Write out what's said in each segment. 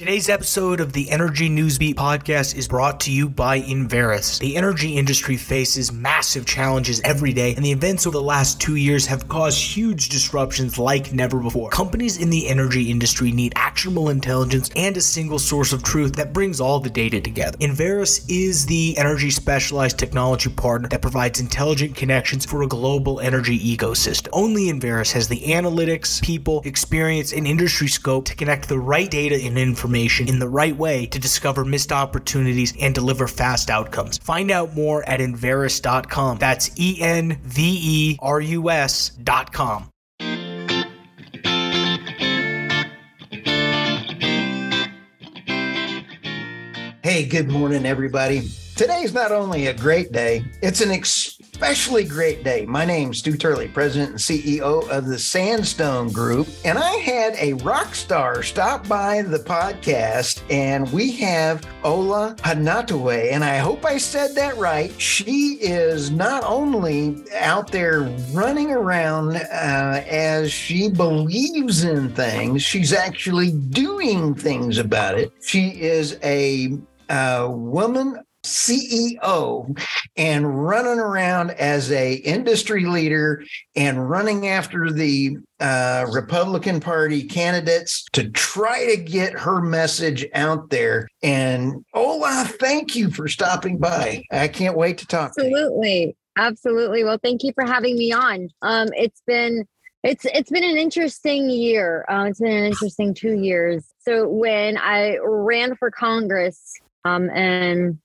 Today's episode of the Energy Newsbeat podcast is brought to you by Enverus. The energy industry faces massive challenges every day, and the events over the last two years have caused huge disruptions like never before. Companies in the energy industry need actionable intelligence and a single source of truth that brings all the data together. Enverus is the energy specialized technology partner that provides intelligent connections for a global energy ecosystem. Only Enverus has the analytics, people, experience, and industry scope to connect the right data and information information in the right way to discover missed opportunities and deliver fast outcomes. Find out more at Enverus.com. That's E N V E R U S.com. Hey, good morning, everybody. Today's not only a great day, it's an especially great day. My name's Stu Turley, President and CEO of the Sandstone Group, and I had a rock star stop by the podcast, and we have Ola Hanataway, and I hope I said that right. She is not only out there running around uh, as she believes in things, she's actually doing things about it. She is a uh, woman CEO and running around as a industry leader and running after the uh, Republican Party candidates to try to get her message out there. And Ola, thank you for stopping by. I can't wait to talk. Absolutely. To Absolutely. Well, thank you for having me on. Um, it's been it's it's been an interesting year. Uh, it's been an interesting two years. So when I ran for Congress, um, and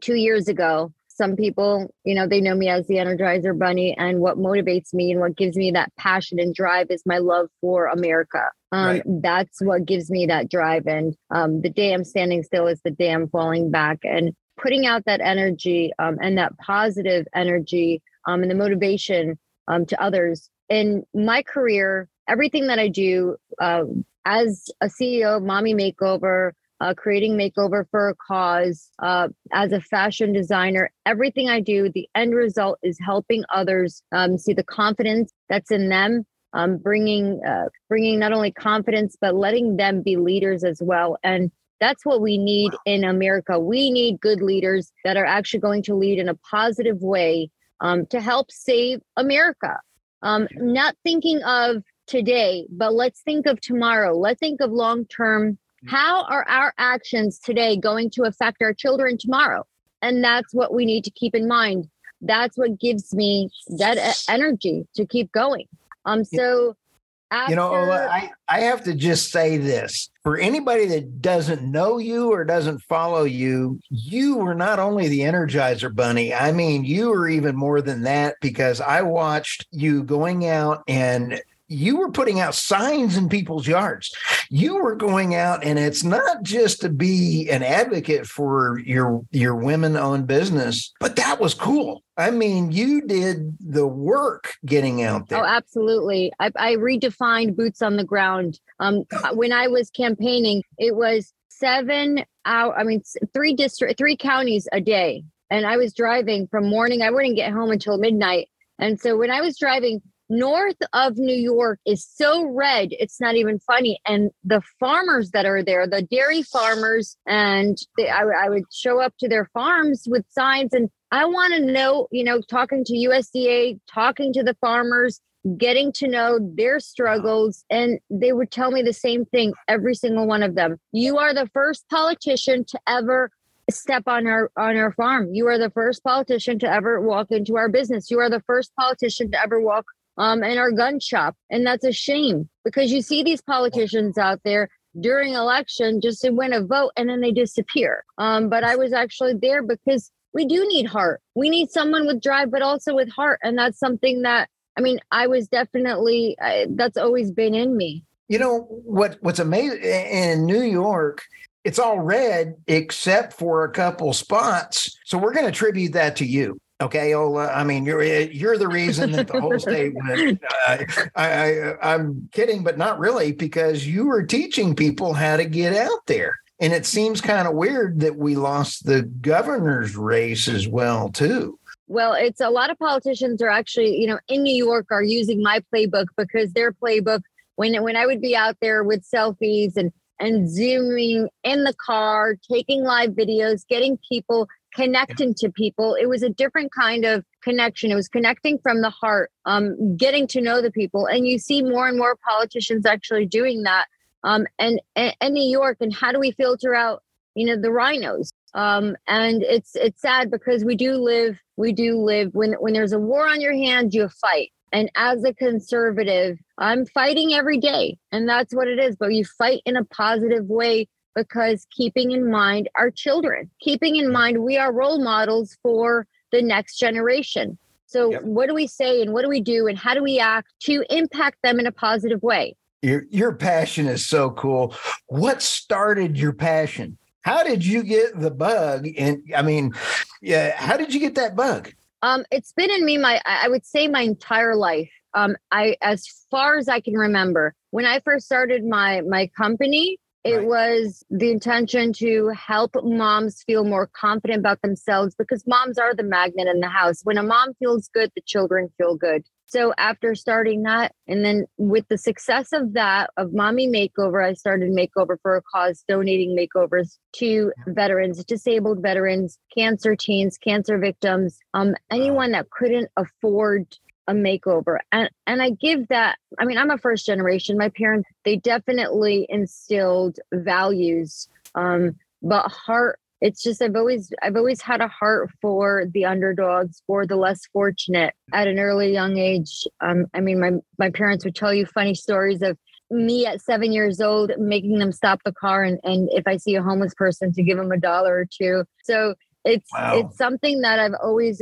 two years ago some people you know they know me as the energizer bunny and what motivates me and what gives me that passion and drive is my love for america um, right. that's what gives me that drive and um, the day i'm standing still is the day i'm falling back and putting out that energy um, and that positive energy um, and the motivation um, to others in my career everything that i do uh, as a ceo of mommy makeover uh, creating makeover for a cause uh, as a fashion designer everything i do the end result is helping others um, see the confidence that's in them um, bringing uh, bringing not only confidence but letting them be leaders as well. And that's what we need in america. We need good leaders that are actually going to lead in a positive way um, to help save america. Um, not thinking of today but let's think of tomorrow. Let's think of long term how are our actions today going to affect our children tomorrow? And that's what we need to keep in mind. That's what gives me that energy to keep going. Um, so after... you know, Ola, I, I have to just say this for anybody that doesn't know you or doesn't follow you, you were not only the Energizer Bunny. I mean, you were even more than that because I watched you going out and you were putting out signs in people's yards. You were going out, and it's not just to be an advocate for your your women owned business, but that was cool. I mean, you did the work getting out there. Oh, absolutely. I, I redefined boots on the ground. Um, when I was campaigning, it was seven hour. I mean, three district, three counties a day, and I was driving from morning. I wouldn't get home until midnight. And so when I was driving, north of New York is so red, it's not even funny. And the farmers that are there, the dairy farmers, and they, I, I would show up to their farms with signs. And I want to know, you know, talking to USDA, talking to the farmers, getting to know their struggles and they would tell me the same thing every single one of them you are the first politician to ever step on our on our farm you are the first politician to ever walk into our business you are the first politician to ever walk um, in our gun shop. And that's a shame because you see these politicians out there during election just to win a vote and then they disappear. Um, but I was actually there because we do need heart. We need someone with drive, but also with heart. And that's something that, I mean, I was definitely, that's always been in me. You know, what? what's amazing in New York, it's all red except for a couple spots. So we're going to attribute that to you. Okay, Ola. I mean, you're you're the reason that the whole state went. Uh, I, I I'm kidding, but not really, because you were teaching people how to get out there, and it seems kind of weird that we lost the governor's race as well, too. Well, it's a lot of politicians are actually, you know, in New York are using my playbook because their playbook when when I would be out there with selfies and and zooming in the car, taking live videos, getting people connecting to people. It was a different kind of connection. It was connecting from the heart, um, getting to know the people. And you see more and more politicians actually doing that. Um, and, and, and New York, and how do we filter out, you know, the rhinos? Um, and it's it's sad because we do live we do live when when there's a war on your hands, you fight. And as a conservative, I'm fighting every day, and that's what it is. But you fight in a positive way because keeping in mind our children, keeping in mind we are role models for the next generation. So, yep. what do we say and what do we do and how do we act to impact them in a positive way? Your, your passion is so cool. What started your passion? How did you get the bug? And I mean, yeah, how did you get that bug? Um, it's been in me my I would say my entire life. Um, I as far as I can remember, when I first started my my company, it right. was the intention to help moms feel more confident about themselves because moms are the magnet in the house. When a mom feels good, the children feel good. So after starting that, and then with the success of that, of Mommy Makeover, I started Makeover for a Cause, donating makeovers to veterans, disabled veterans, cancer teens, cancer victims, um, anyone that couldn't afford a makeover and and i give that i mean i'm a first generation my parents they definitely instilled values um but heart it's just I've always I've always had a heart for the underdogs, for the less fortunate. At an early young age, um, I mean, my my parents would tell you funny stories of me at seven years old making them stop the car and and if I see a homeless person to give them a dollar or two. So it's wow. it's something that I've always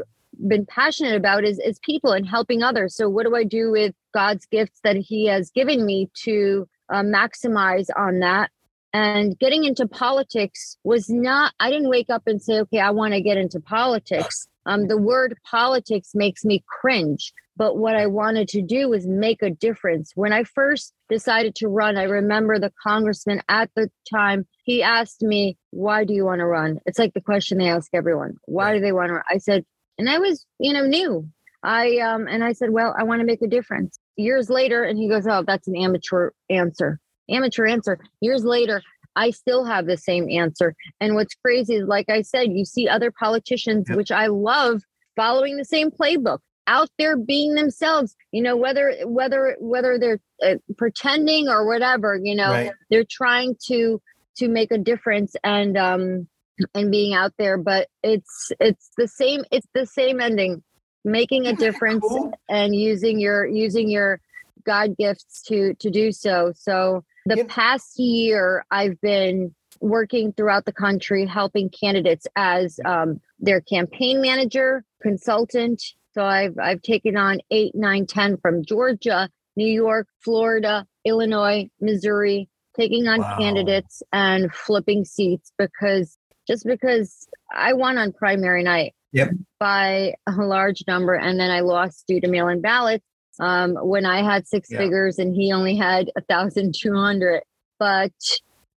been passionate about is is people and helping others. So what do I do with God's gifts that He has given me to uh, maximize on that? And getting into politics was not, I didn't wake up and say, okay, I want to get into politics. Um, the word politics makes me cringe. But what I wanted to do was make a difference. When I first decided to run, I remember the congressman at the time, he asked me, Why do you want to run? It's like the question they ask everyone. Why do they want to run? I said, and I was, you know, new. I um and I said, Well, I want to make a difference. Years later, and he goes, Oh, that's an amateur answer amateur answer. Years later, I still have the same answer. And what's crazy is, like I said, you see other politicians, yep. which I love, following the same playbook out there being themselves you know whether whether whether they're uh, pretending or whatever you know right. they're trying to to make a difference and um and being out there but it's it's the same it's the same ending making a difference cool? and using your using your god gifts to to do so so the yep. past year, I've been working throughout the country helping candidates as um, their campaign manager, consultant. So I've I've taken on eight, nine, ten from Georgia, New York, Florida, Illinois, Missouri, taking on wow. candidates and flipping seats because just because I won on primary night yep. by a large number and then I lost due to mail-in ballots um, when I had six yeah. figures and he only had a thousand two hundred. But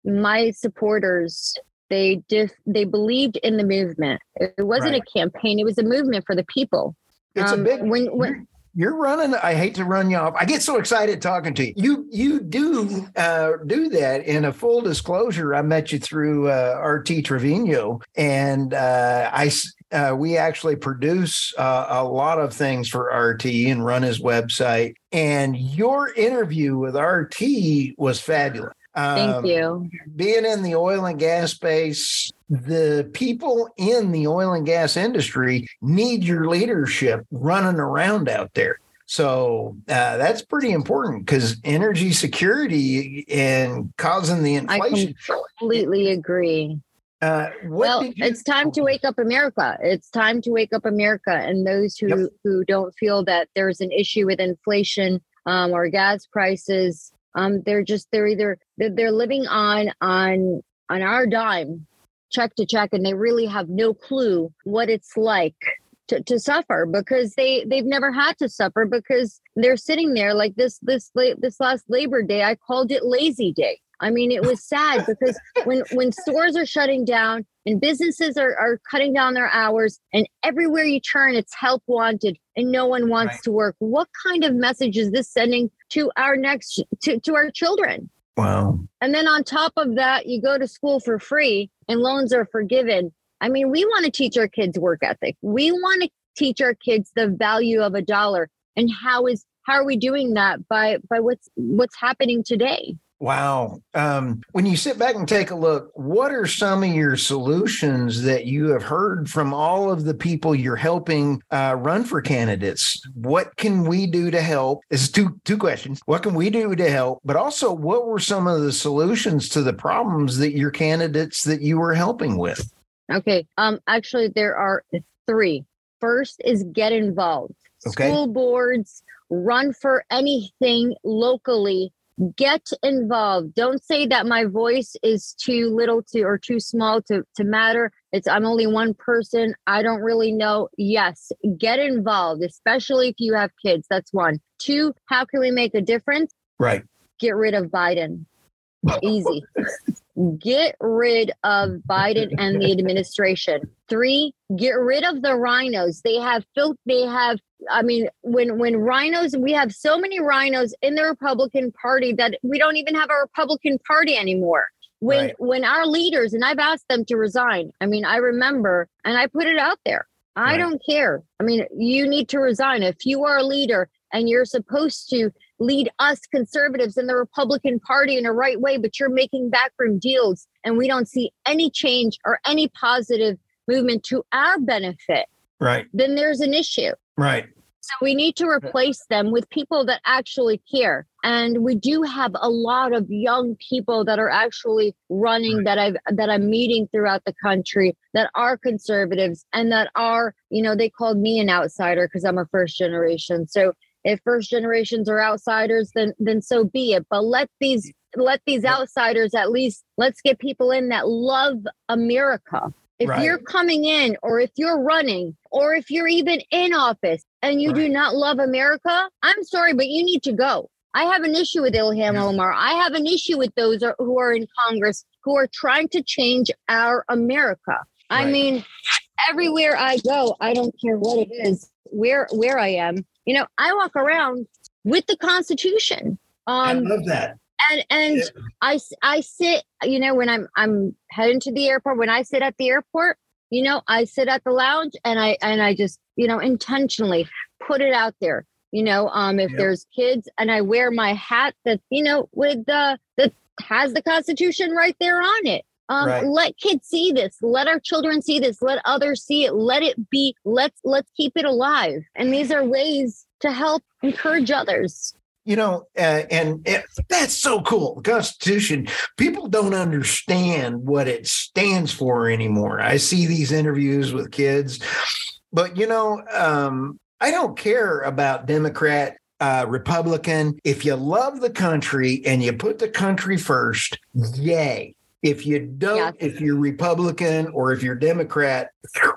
my supporters, they dif- they believed in the movement. It wasn't right. a campaign; it was a movement for the people. It's um, a big when when you're running i hate to run you off i get so excited talking to you you you do uh, do that in a full disclosure i met you through uh, rt trevino and uh, i uh, we actually produce uh, a lot of things for RT and run his website. And your interview with RT was fabulous. Thank um, you. Being in the oil and gas space, the people in the oil and gas industry need your leadership running around out there. So uh, that's pretty important because energy security and causing the inflation. I completely agree. Uh, well, you- it's time to wake up America. It's time to wake up America, and those who yep. who don't feel that there's an issue with inflation um, or gas prices, um, they're just they're either they're, they're living on on on our dime, check to check, and they really have no clue what it's like to, to suffer because they they've never had to suffer because they're sitting there like this this this last labor day i called it lazy day. I mean, it was sad because when when stores are shutting down and businesses are, are cutting down their hours and everywhere you turn it's help wanted and no one wants right. to work. What kind of message is this sending to our next to, to our children Wow. And then on top of that, you go to school for free and loans are forgiven. I mean, we want to teach our kids work ethic. We want to teach our kids the value of a dollar. And how is how are we doing that by by what's what's happening today? Wow. Um, when you sit back and take a look, what are some of your solutions that you have heard from all of the people you're helping uh, run for candidates? What can we do to help? This Is two two questions. What can we do to help? But also, what were some of the solutions to the problems that your candidates that you were helping with? Okay. Um. Actually, there are three. First is get involved. Okay. School boards run for anything locally get involved. Don't say that my voice is too little to or too small to to matter. It's i'm only one person. I don't really know. Yes get involved especially if you have kids. That's one. Two how can we make a difference? Right. get rid of biden easy get rid of biden and the administration three get rid of the rhinos they have filth they have I mean, when when rhinos, we have so many rhinos in the Republican Party that we don't even have a Republican Party anymore. When Right. when our leaders and I've asked them to resign. I mean, I remember and I put it out there. I Right. don't care. I mean, you need to resign if you are a leader and you're supposed to lead us conservatives in the Republican Party in a right way, but you're making backroom deals and we don't see any change or any positive movement to our benefit, Right. then there's an issue. Right. So we need to replace them with people that actually care. And we do have a lot of young people that are actually running Right. that I've that I'm meeting throughout the country that are conservatives and that are, you know, they called me an outsider because I'm a first generation. So if first generations are outsiders, then then so be it. But let these let these outsiders at least let's get people in that love America. If Right. you're coming in or if you're running or if you're even in office and you do not love America, I'm sorry, but you need to go. I have an issue with Ilhan Yeah. Omar. I have an issue with those are- who are in Congress who are trying to change our America. I mean, everywhere I go, I don't care what it is, where where I am. You know, I walk around with the Constitution. I Um, love that. and and Yeah. I sit, you know, when I'm I'm heading to the airport. When I sit at the airport, you know, I sit at the lounge and I and I just you know intentionally put it out there. You know, um, if Yep. there's kids, and I wear my hat that you know with the that has the Constitution right there on it. Um, Right. Let kids see this. Let our children see this. Let others see it. Let it be. Let's let's keep it alive. And these are ways to help encourage others. You know, uh, and it, that's so cool. The Constitution, people don't understand what it stands for anymore. I see these interviews with kids, but you know, um, I don't care about Democrat, uh, Republican. If you love the country and you put the country first, yay. If you don't, Yes. if you're Republican or if you're Democrat,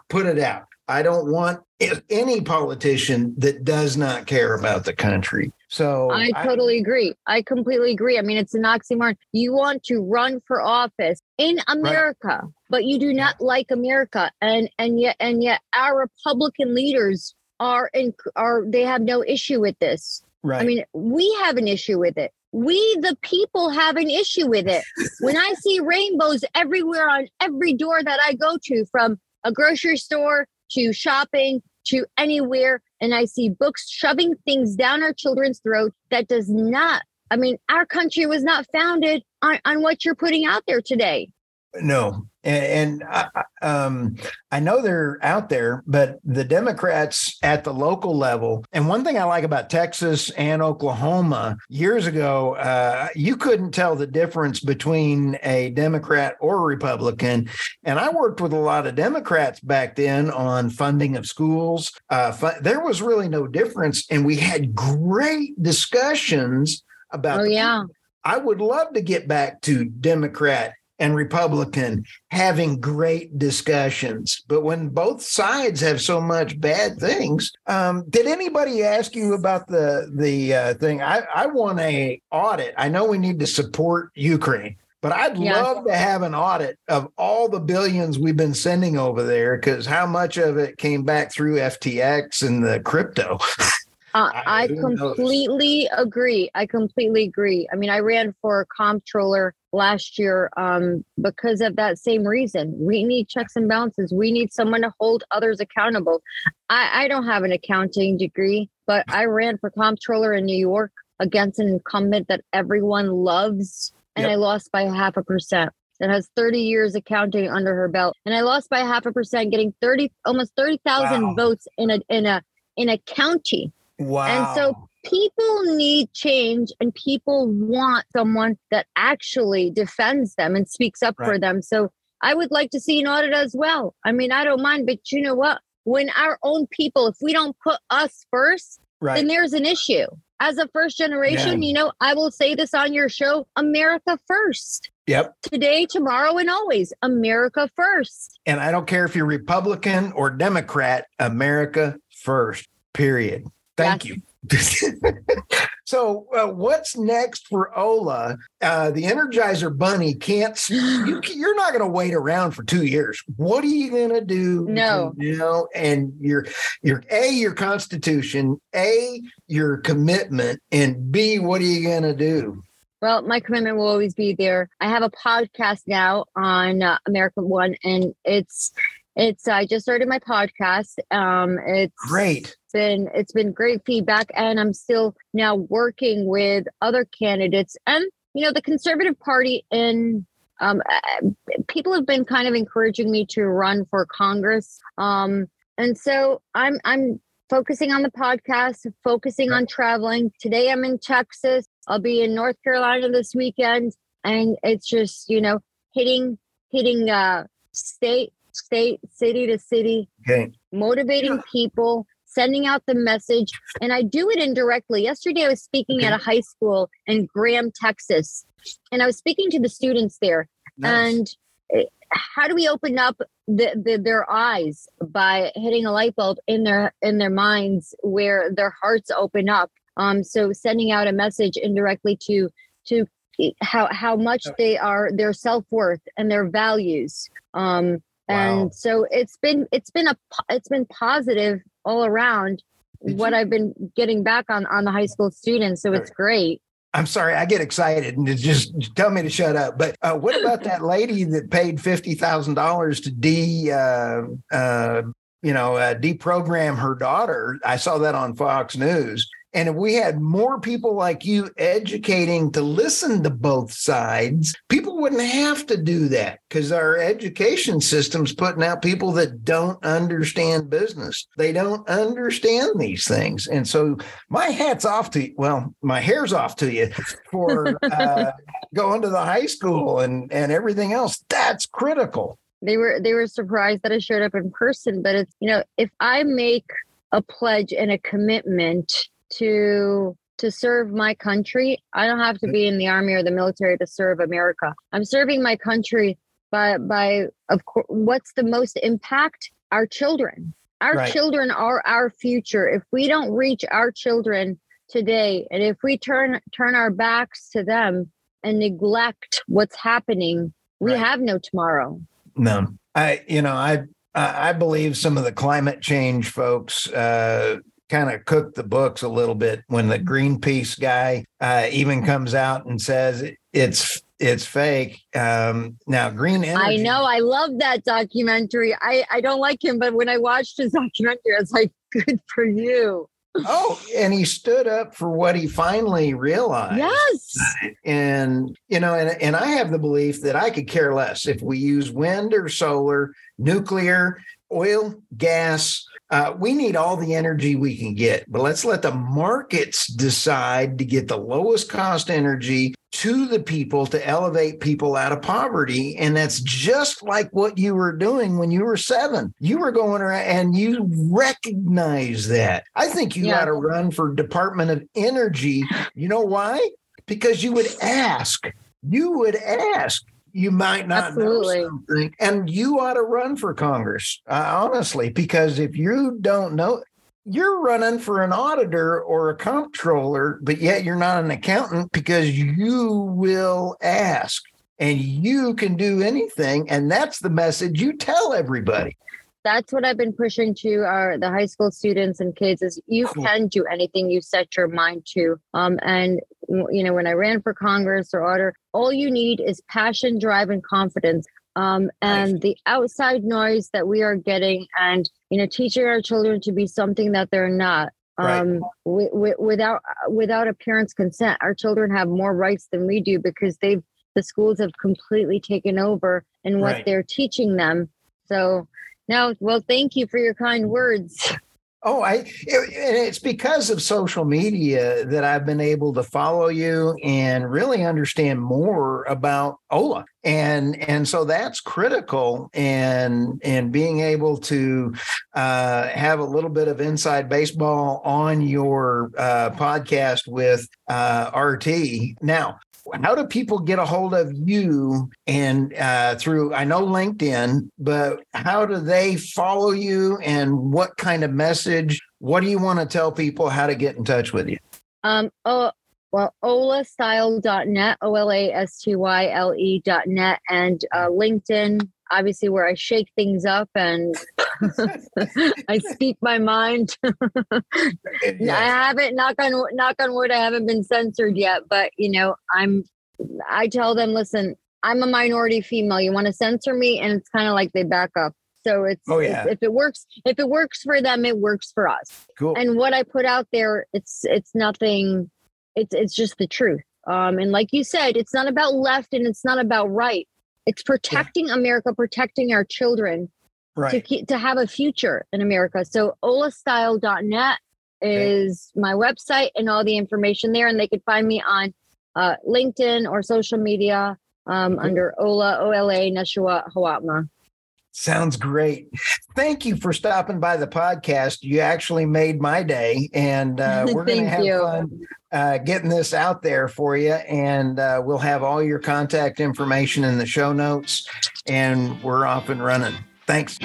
put it out. I don't want any politician that does not care about the country. So I totally agree. I completely agree. I mean, it's an oxymoron. You want to run for office in America, but you do not like America, and and yet and yet our Republican leaders are in are they have no issue with this. right. I mean, we have an issue with it. We, the people, have an issue with it. when I see rainbows everywhere on every door that I go to, from a grocery store to shopping to anywhere, and I see books shoving things down our children's throat, that does not, I mean, our country was not founded on, on what you're putting out there today. No, and, and I, um, I know they're out there, but the Democrats at the local level. And one thing I like about Texas and Oklahoma years ago, uh, you couldn't tell the difference between a Democrat or a Republican. And I worked with a lot of Democrats back then on funding of schools. Uh, there was really no difference, and we had great discussions about. Oh, yeah. I would love to get back to Democrat and Republican having great discussions. But when both sides have so much bad things, um, did anybody ask you about the the uh, thing? I, I want a audit. I know we need to support Ukraine. But I'd Yeah. love to have an audit of all the billions we've been sending over there because how much of it came back through FTX and the crypto? Uh, I, I completely agree. I completely agree. I mean, I ran for comptroller last year um, because of that same reason. We need checks and balances. We need someone to hold others accountable. I, I don't have an accounting degree, but I ran for comptroller in New York against an incumbent that everyone loves, and yep. I lost by half a percent. That has 30 years accounting under her belt, and I lost by half a percent, getting 30 almost 30,000 wow. votes in a in a in a county. Wow! And so people need change and people want someone that actually defends them and speaks up right. for them. So I would like to see an audit as well. I mean, I don't mind, but you know what? When our own people, if we don't put us first, right. then there's an issue. As a first generation, yeah. you know, I will say this on your show America first. Yep. Today, tomorrow, and always, America first. And I don't care if you're Republican or Democrat, America first, period. Thank yes. you. so uh, what's next for Ola? Uh, the Energizer Bunny can't. You, you're not going to wait around for two years. What are you going to do? No, you know, and your your a your constitution, a your commitment, and b what are you going to do? Well, my commitment will always be there. I have a podcast now on uh, American One, and it's it's I just started my podcast. Um, it's great. Been it's been great feedback, and I'm still now working with other candidates, and you know the Conservative Party in um, people have been kind of encouraging me to run for Congress. Um, and so I'm I'm focusing on the podcast, focusing on traveling. Today I'm in Texas. I'll be in North Carolina this weekend, and it's just you know hitting hitting uh, state state, city to city, okay. motivating yeah. people, sending out the message. And I do it indirectly. Yesterday, I was speaking okay. at a high school in Graham, Texas, and I was speaking to the students there. Nice. And eh, how do we open up the, the, their eyes by hitting a light bulb in their in their minds where their hearts open up? Um, so sending out a message indirectly to to eh, how how much they are their self worth and their values. Um, and so it's been it's been a it's been positive all around Did what you? I've been getting back on on the high school students. So it's great. I'm sorry, I get excited and just tell me to shut up. But uh, what about that lady that paid fifty thousand dollars to de, uh, uh, you know, uh, deprogram her daughter? I saw that on Fox News. And if we had more people like you educating to listen to both sides, people wouldn't have to do that because our education system's putting out people that don't understand business. They don't understand these things. And so my hat's off to you. Well, my hair's off to you for uh, going to the high school and, and everything else. That's critical. They were they were surprised that I showed up in person, but it's you know, if I make a pledge and a commitment to to serve my country. I don't have to be in the army or the military to serve America. I'm serving my country by by of course what's the most impact? Our children. Our right. children are our future. If we don't reach our children today and if we turn turn our backs to them and neglect what's happening, we right. have no tomorrow. No. I you know, I I believe some of the climate change folks uh, kind of cooked the books a little bit when the Greenpeace guy uh, even comes out and says it's it's fake. Um, now, green energy. I know. I love that documentary. I I don't like him, but when I watched his documentary, I was like, good for you. Oh, and he stood up for what he finally realized. Yes. And, you know, and, and I have the belief that I could care less if we use wind or solar, nuclear, oil, gas, uh, we need all the energy we can get, but let's let the markets decide to get the lowest cost energy to the people to elevate people out of poverty. And that's just like what you were doing when you were seven. You were going around and you recognize that. I think you yeah. got to run for Department of Energy. You know why? Because you would ask. You would ask you might not Absolutely. know something and you ought to run for congress uh, honestly because if you don't know you're running for an auditor or a comptroller but yet you're not an accountant because you will ask and you can do anything and that's the message you tell everybody that's what I've been pushing to our the high school students and kids is you Cool. can do anything you set your mind to. Um, and you know, when I ran for Congress or order, all you need is passion, drive, and confidence. Um, and the outside noise that we are getting, and you know, teaching our children to be something that they're not. Right. Um, wi- wi- without without a parent's consent, our children have more rights than we do because they've the schools have completely taken over in what Right. they're teaching them. So now, well, thank you for your kind words. Oh, I it, it's because of social media that I've been able to follow you and really understand more about Ola. And and so that's critical and and being able to uh, have a little bit of inside baseball on your uh, podcast with uh, RT. Now, how do people get a hold of you and uh, through i know linkedin but how do they follow you and what kind of message what do you want to tell people how to get in touch with you? Um, oh, well, olastyle.net, O L A S T Y L E.net, and uh, LinkedIn, obviously, where I shake things up and I speak my mind. I haven't knock on knock on wood. I haven't been censored yet, but you know, I'm. I tell them, listen, I'm a minority female. You want to censor me, and it's kind of like they back up. So it's, Oh, it's- yeah. if it works, if it works for them, it works for us. cool And what I put out there, it's it's nothing. It's it's just the truth. Um, and like you said, it's not about left and it's not about right. It's protecting America, protecting our children to keep, to have a future in America. So olastyle.net is my website and all the information there. And they could find me on uh, LinkedIn or social media um, Cool. under Ola, O-L-A, Neshua Hawatmeh. sounds great thank you for stopping by the podcast you actually made my day and uh, we're going to have you. fun uh, getting this out there for you and uh, we'll have all your contact information in the show notes and we're off and running. Thanks